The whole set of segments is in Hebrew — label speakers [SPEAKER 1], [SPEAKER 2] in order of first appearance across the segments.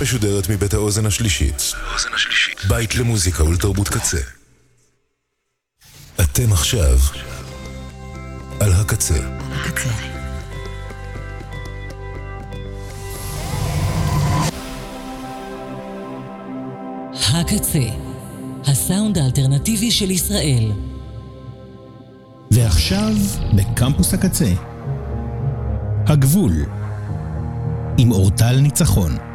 [SPEAKER 1] המשודרת מבית האוזן השלישית. בית למוזיקה ולתרבות קצה. אתם עכשיו על הקצה. הקצה.
[SPEAKER 2] הקצה, הסאונד האלטרנטיבי של ישראל.
[SPEAKER 3] ועכשיו, בקמפוס הקצה, הגבול, עם אורטל ניצחון.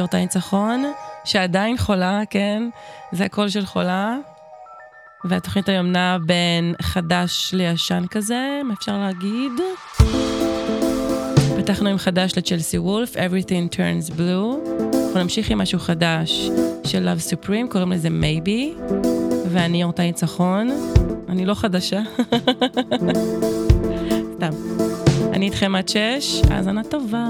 [SPEAKER 4] אורטה ניצחון, שעדיין חולה, כן? זה הקול של חולה. והתוכנית היום נעה בין חדש לישן כזה, מה אפשר להגיד? פתחנו עם חדש לצ'לסי וולף, Everything Turns Blue. אנחנו נמשיך עם משהו חדש של Love Supreme, קוראים לזה Maybe, ואני אורטה ניצחון.
[SPEAKER 5] אני לא חדשה. סתם. אני איתכם עד שש, האזנה טובה.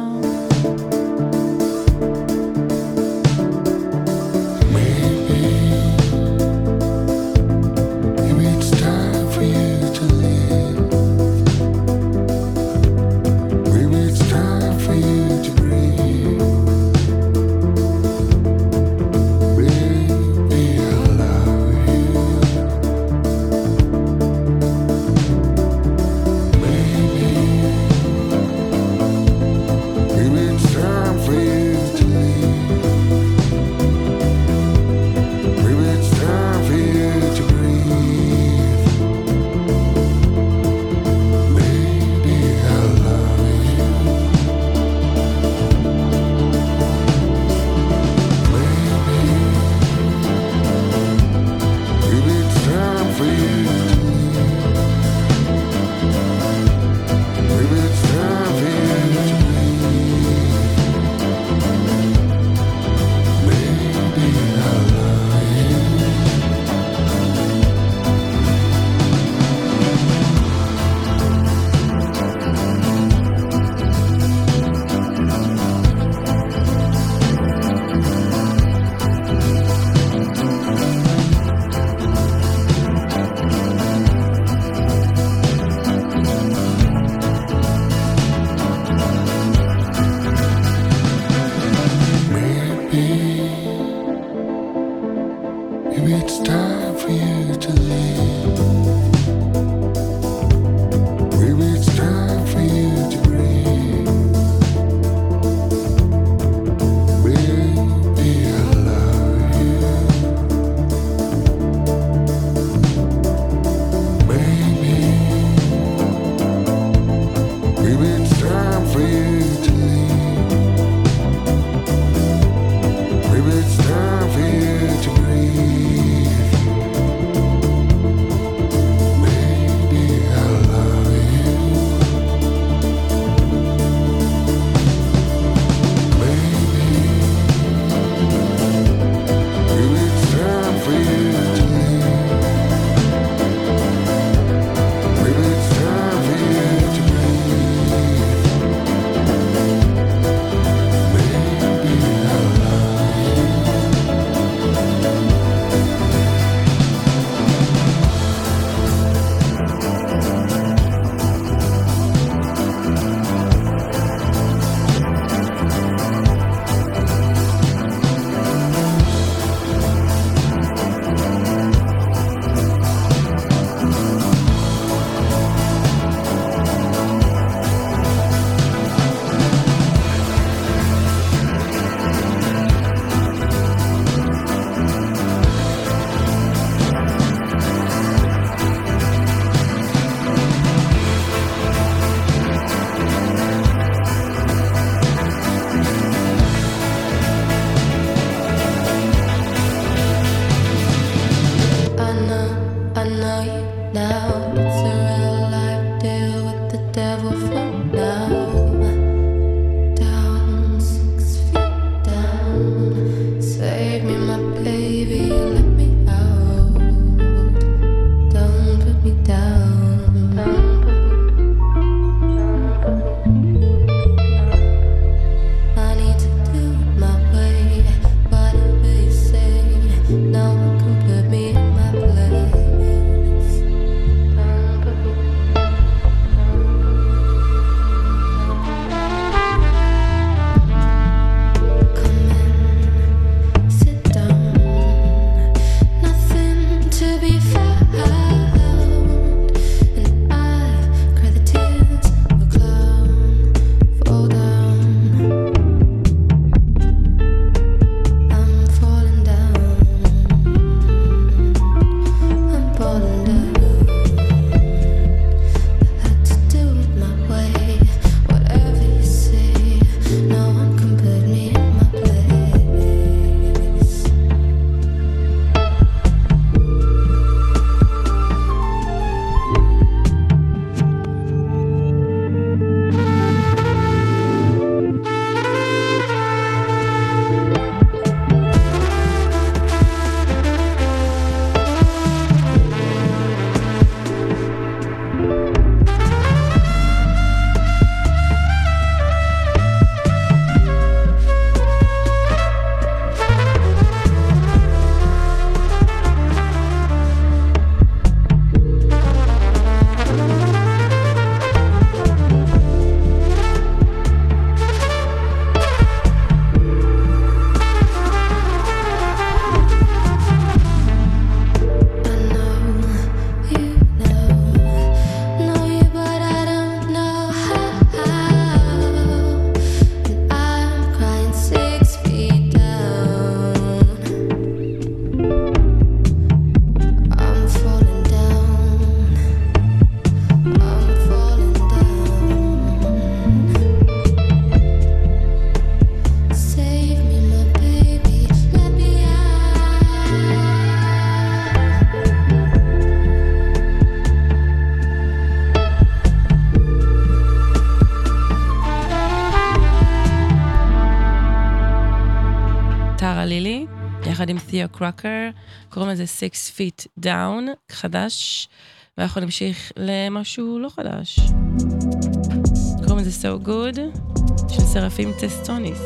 [SPEAKER 4] תיאו קרוקר, קוראים לזה Six Feet Down, חדש, ואנחנו נמשיך למשהו לא חדש. קוראים לזה So Good, של סרפים טסטוניס.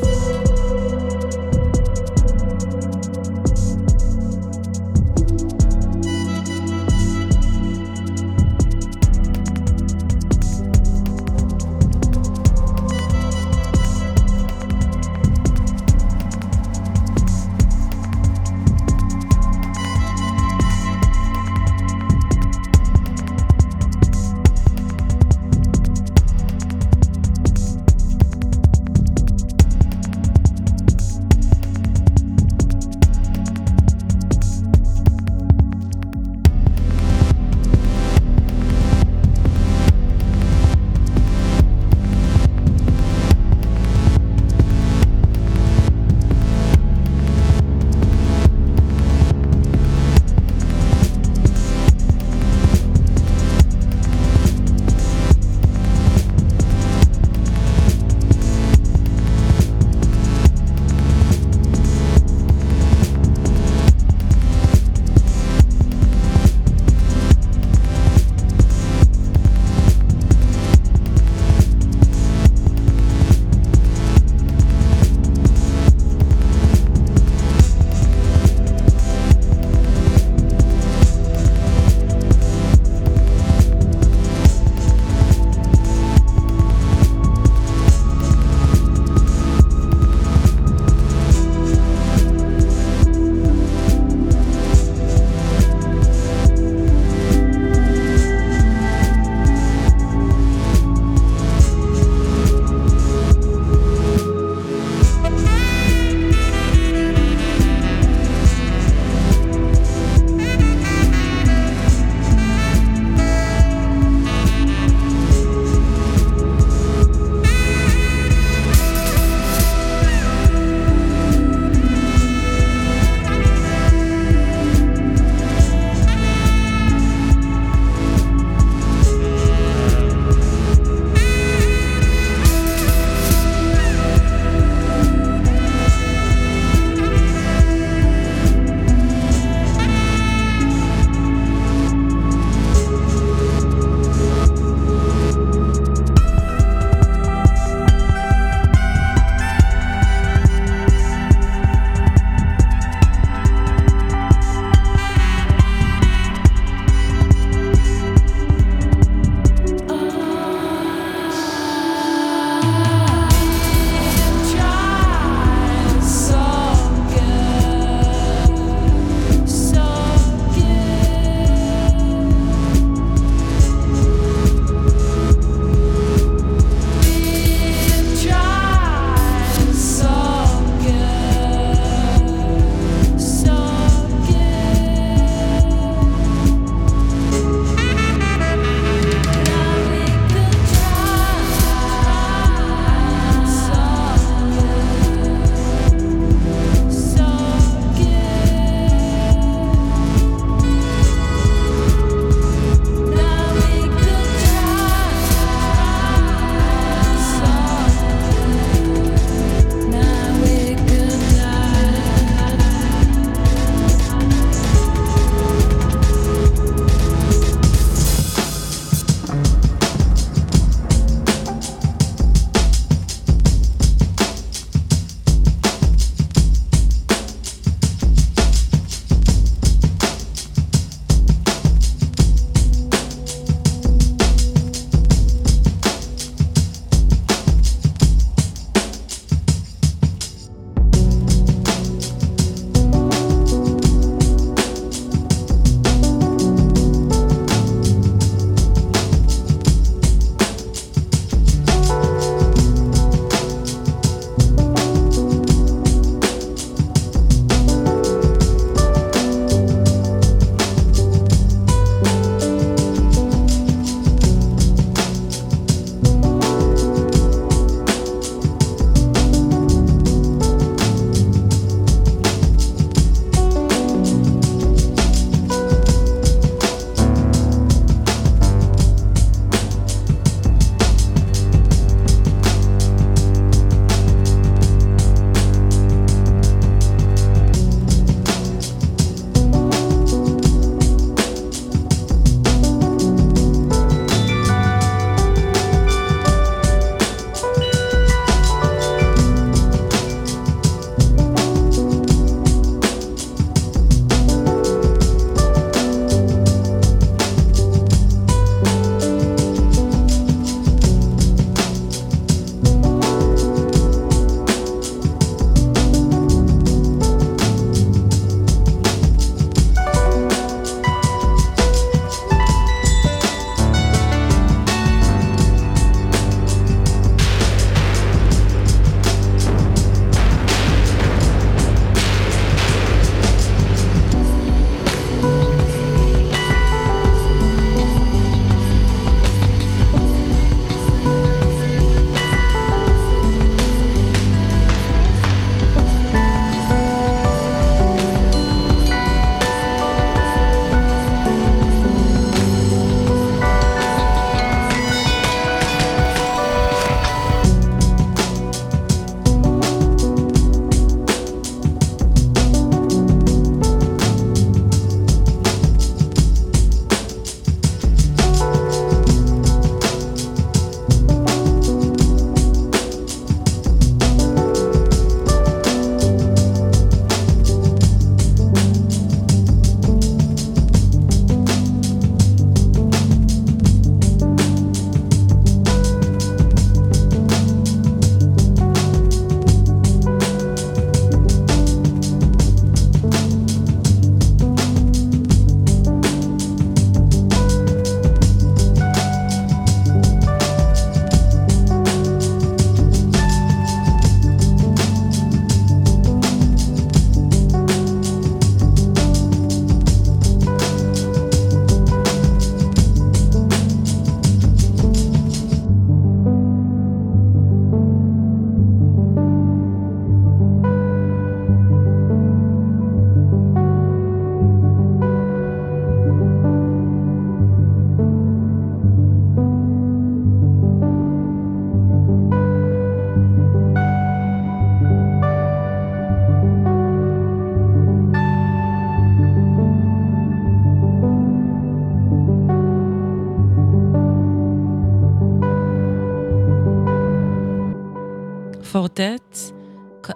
[SPEAKER 6] פורטט,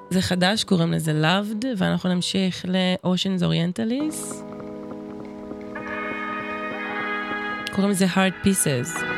[SPEAKER 6] זה חדש, קוראים לזה Loved, ואנחנו נמשיך ל-Oceans Orientalis. קוראים לזה Hard Pieces.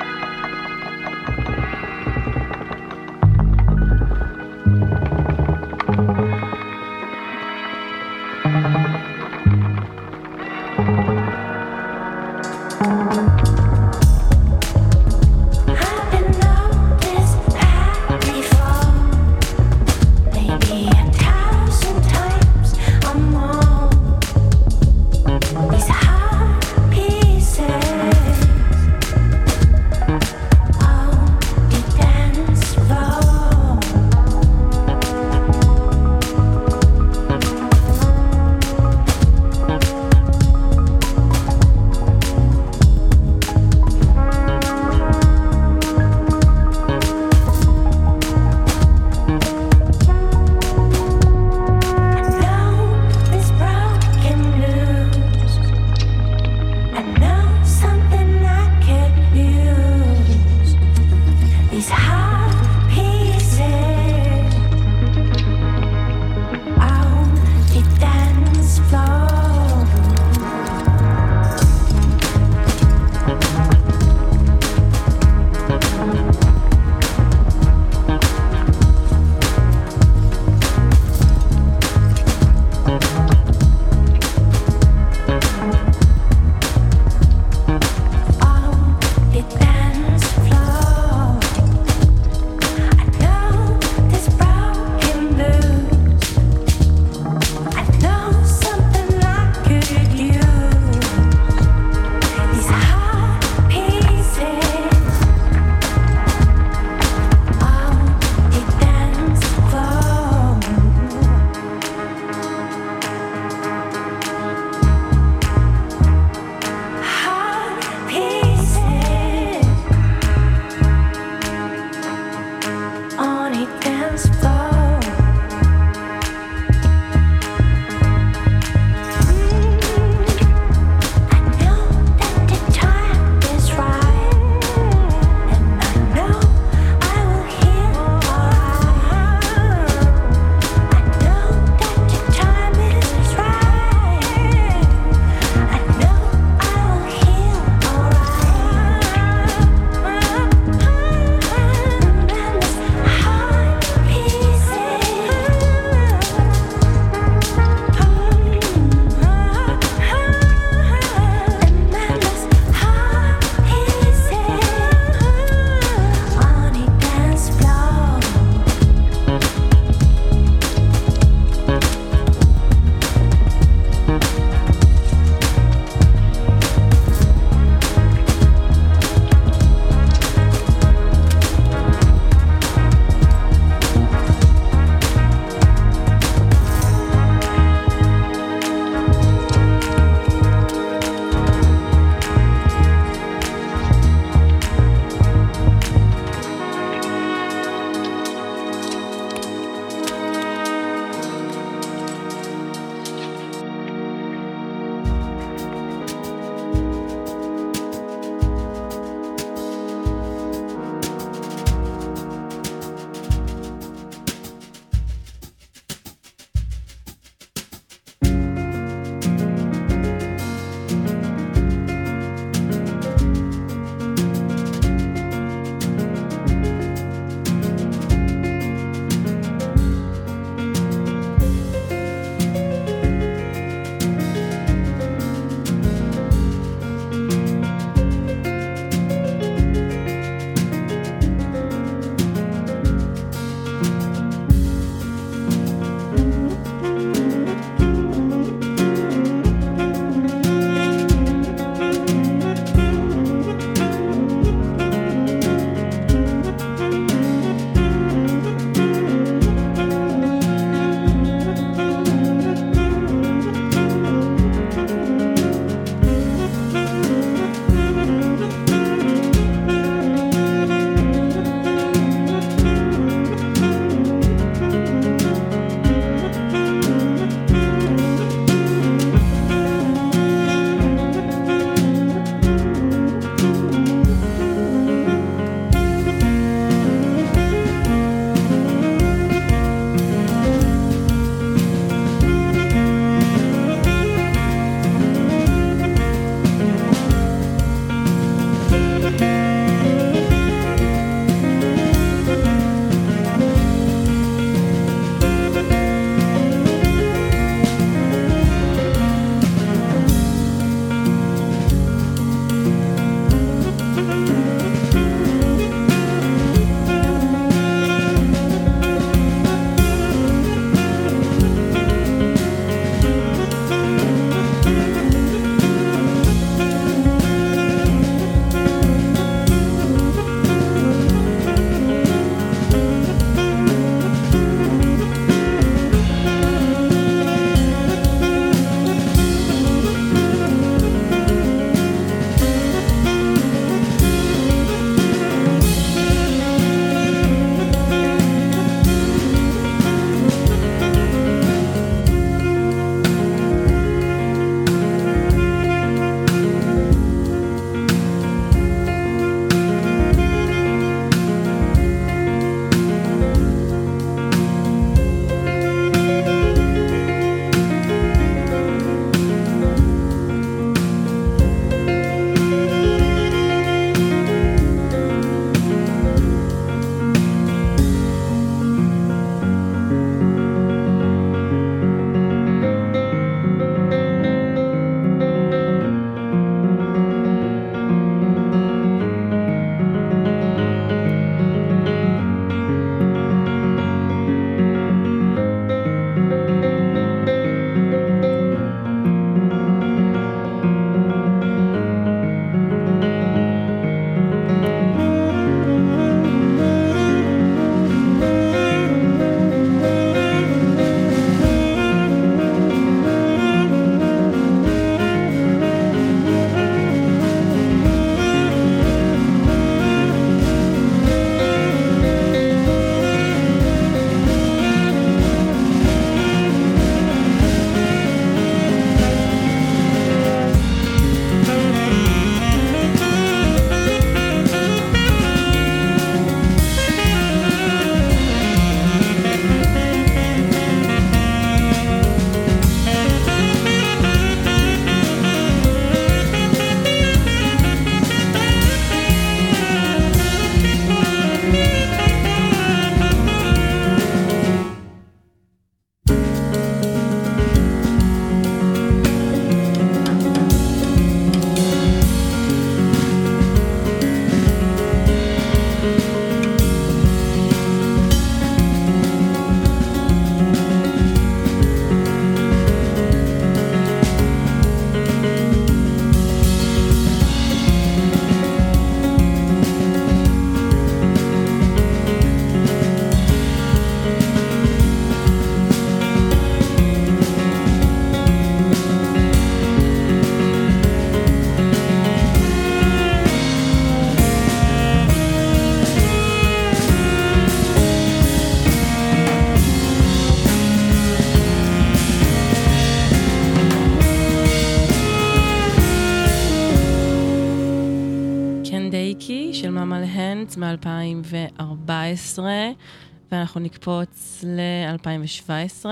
[SPEAKER 4] ואנחנו נקפוץ ל-2017,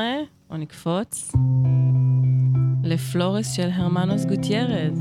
[SPEAKER 4] או נקפוץ לפלורס של הרמנוס גוטיירז.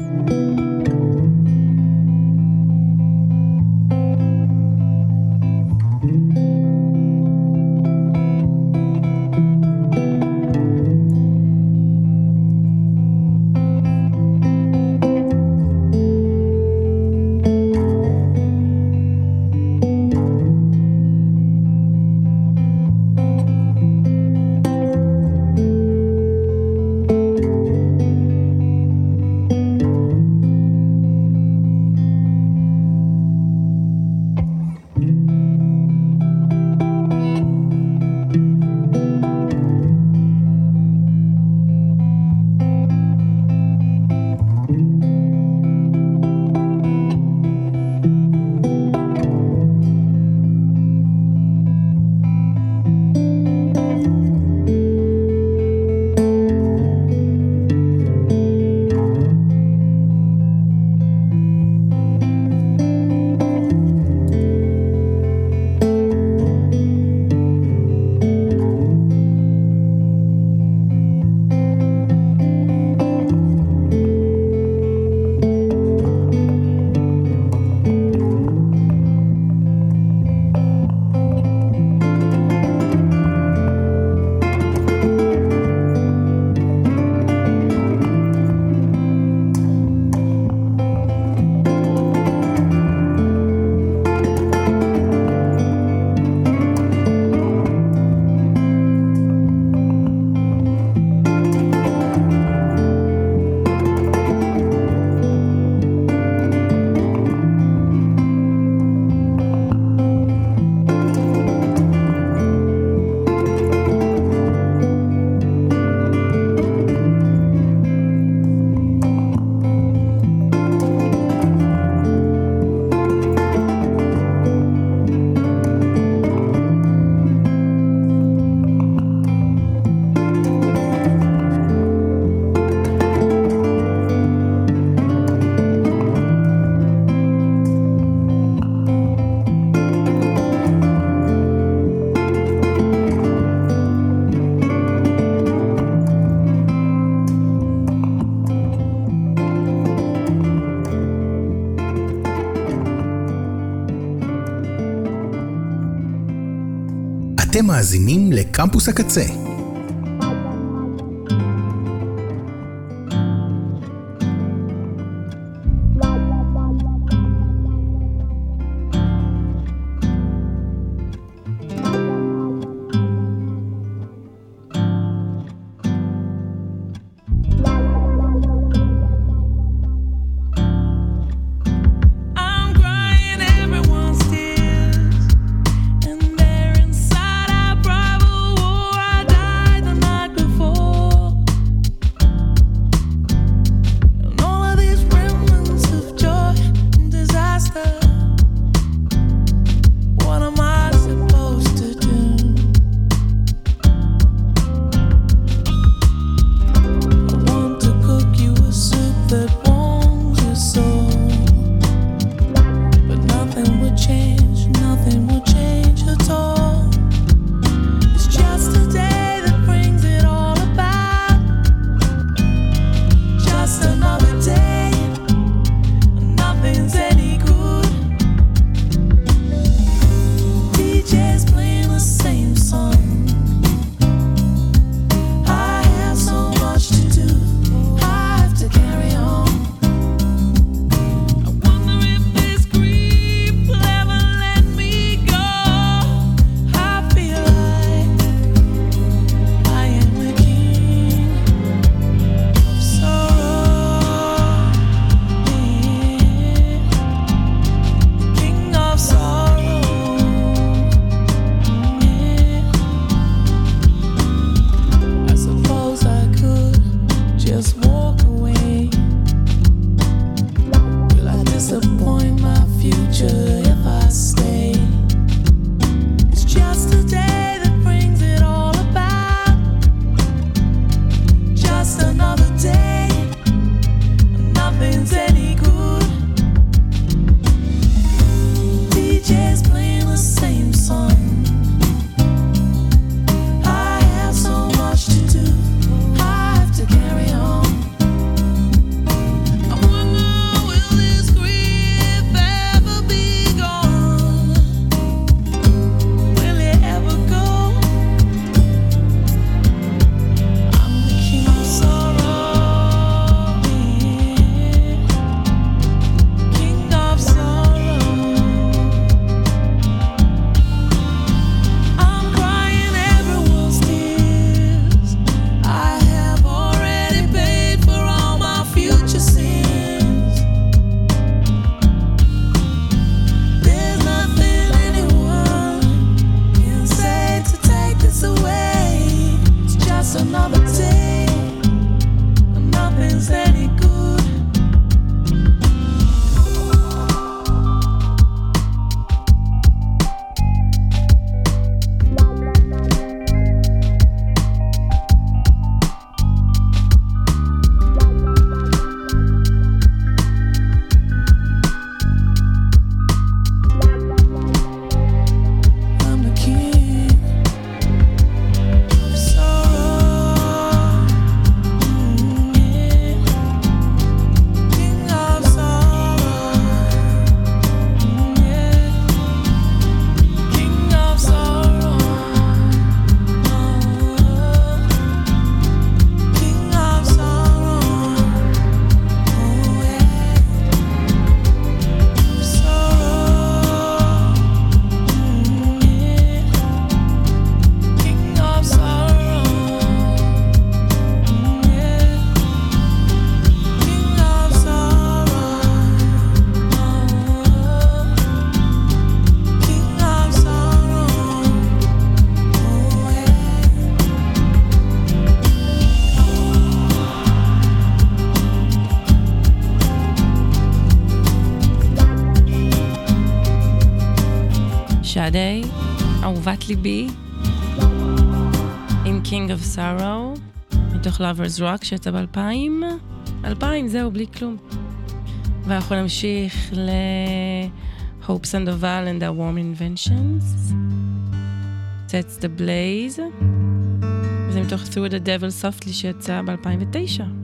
[SPEAKER 3] מאזינים לקמפוס הקצה.
[SPEAKER 7] שאדיי, אהובת ליבי, עם King of Sorrow, מתוך Lovers Rock שיצא ב-2000. 2000, זהו, בלי כלום. ואנחנו נמשיך ל-Hope Sandoval and the Warm Inventions. Sets the Blaze. זה מתוך Through the Devil Softly שיצא ב-2009.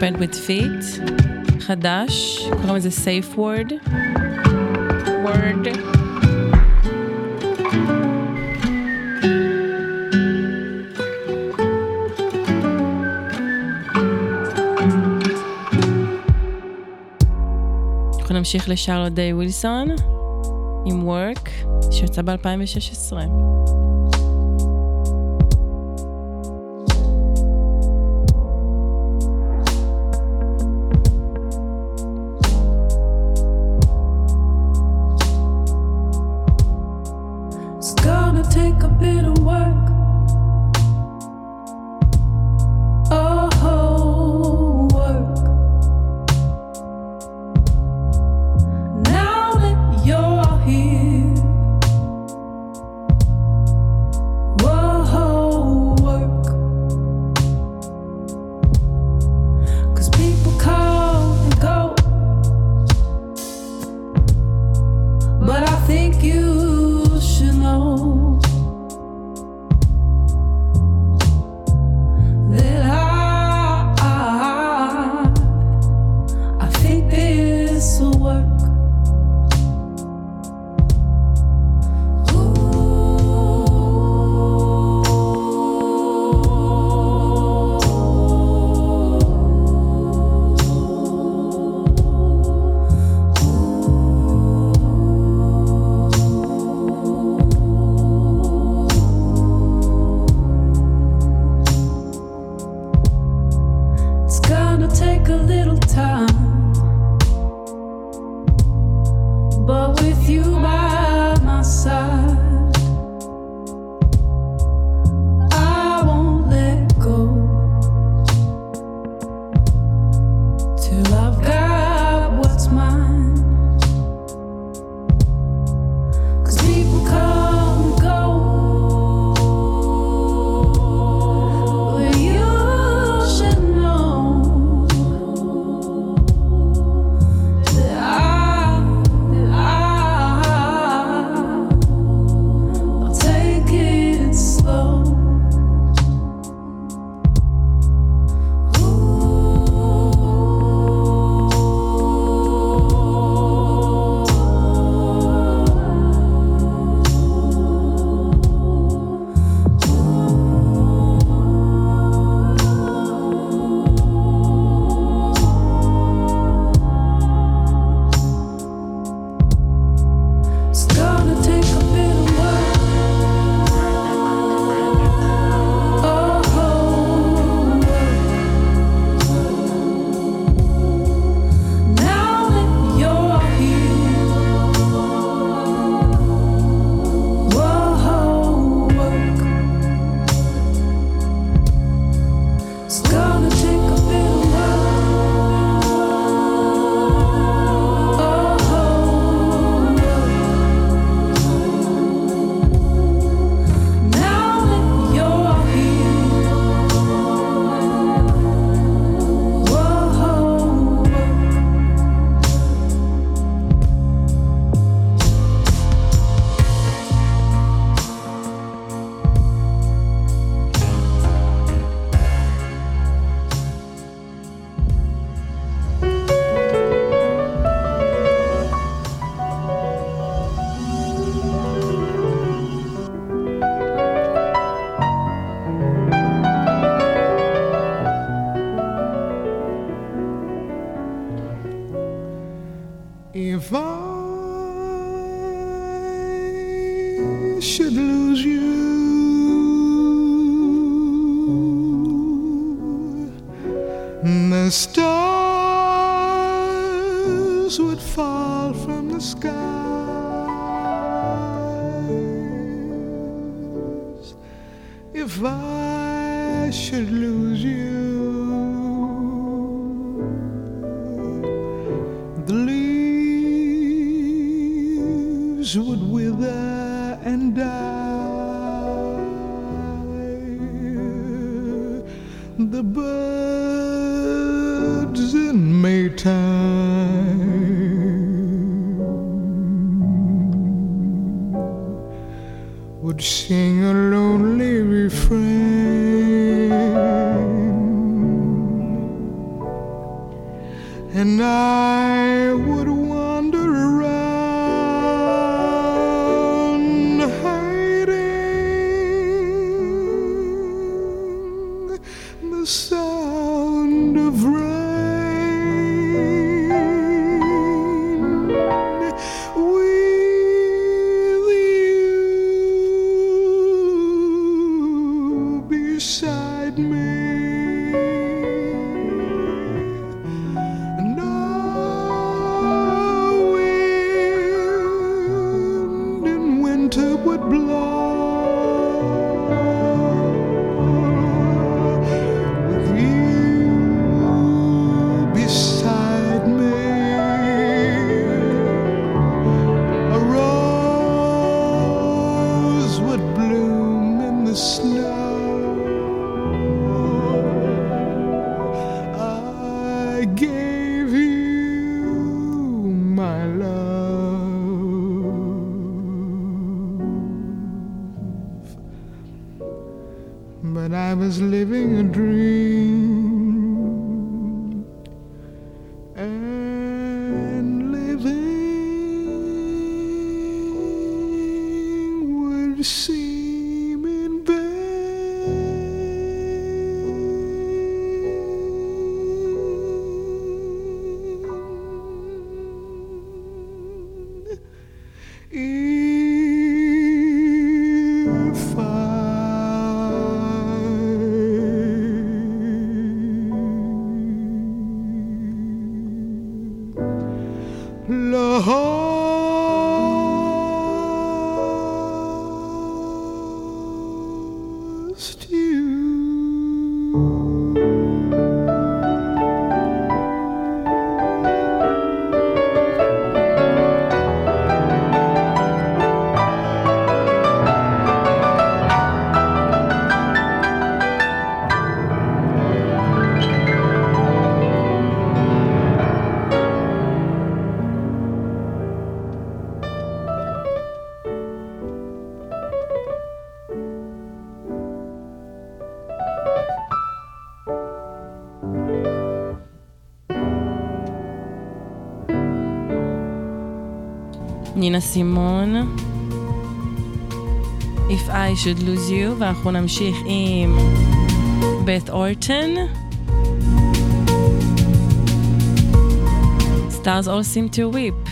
[SPEAKER 7] Pad with Feet,
[SPEAKER 8] חדש, קוראים לזה Safe Word. Word. אנחנו נמשיך לשרלוט דיי ווילסון עם Work, שיצא ב-2016.
[SPEAKER 9] so
[SPEAKER 4] נינה סימון, If I should lose you, ואנחנו נמשיך עם בת אורטן. Stars all seem to weep.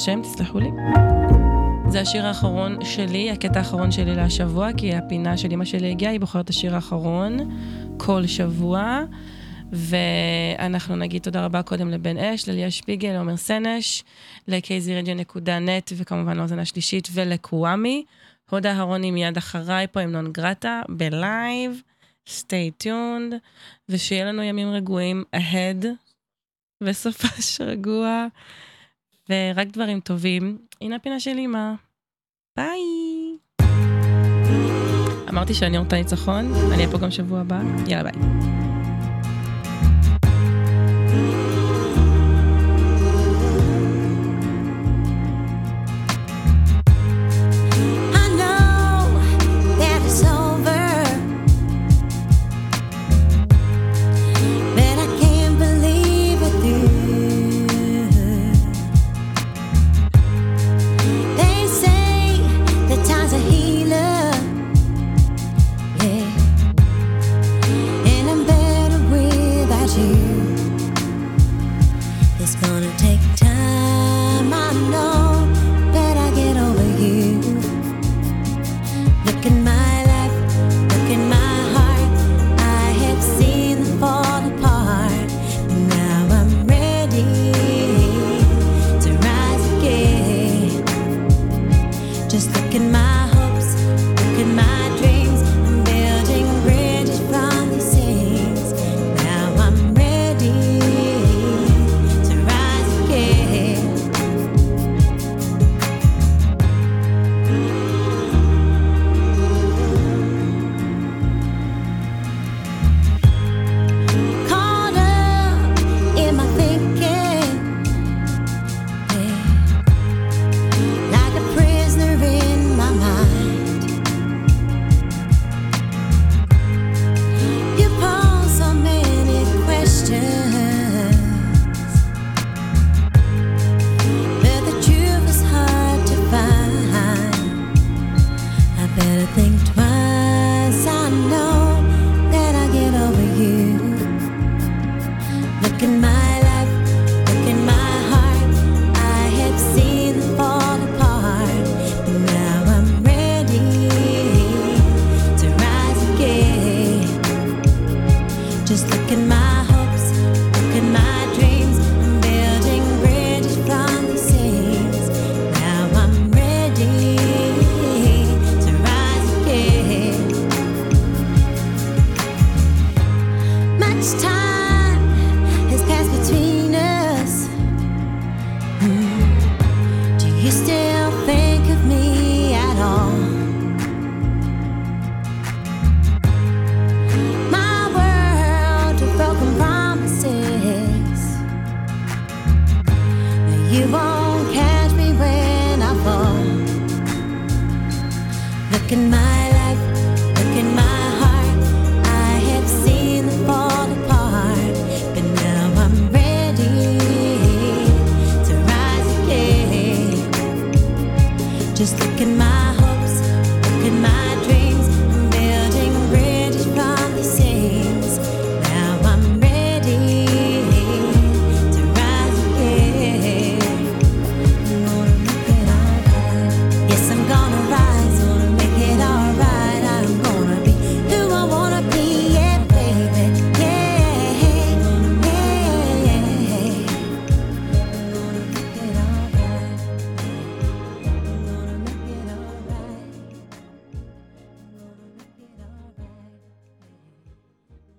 [SPEAKER 4] השם, תסלחו לי. זה השיר האחרון שלי, הקטע האחרון שלי להשבוע, כי הפינה של אמא שלי הגיעה, היא בוחרת את השיר האחרון כל שבוע. ואנחנו נגיד תודה רבה קודם לבן אש, לליה שפיגל, לעומר סנש, ל-kzradio.net, וכמובן לאוזן השלישית, ולקוואמי. הודה אהרוני מיד אחריי פה עם נון גרטה, בלייב, stay tuned, ושיהיה לנו ימים רגועים ahead, וסופש רגוע, ורק דברים טובים. הנה הפינה של אמא. ביי! אמרתי שאני רוצה ניצחון, אני אהיה פה גם שבוע הבא, יאללה ביי.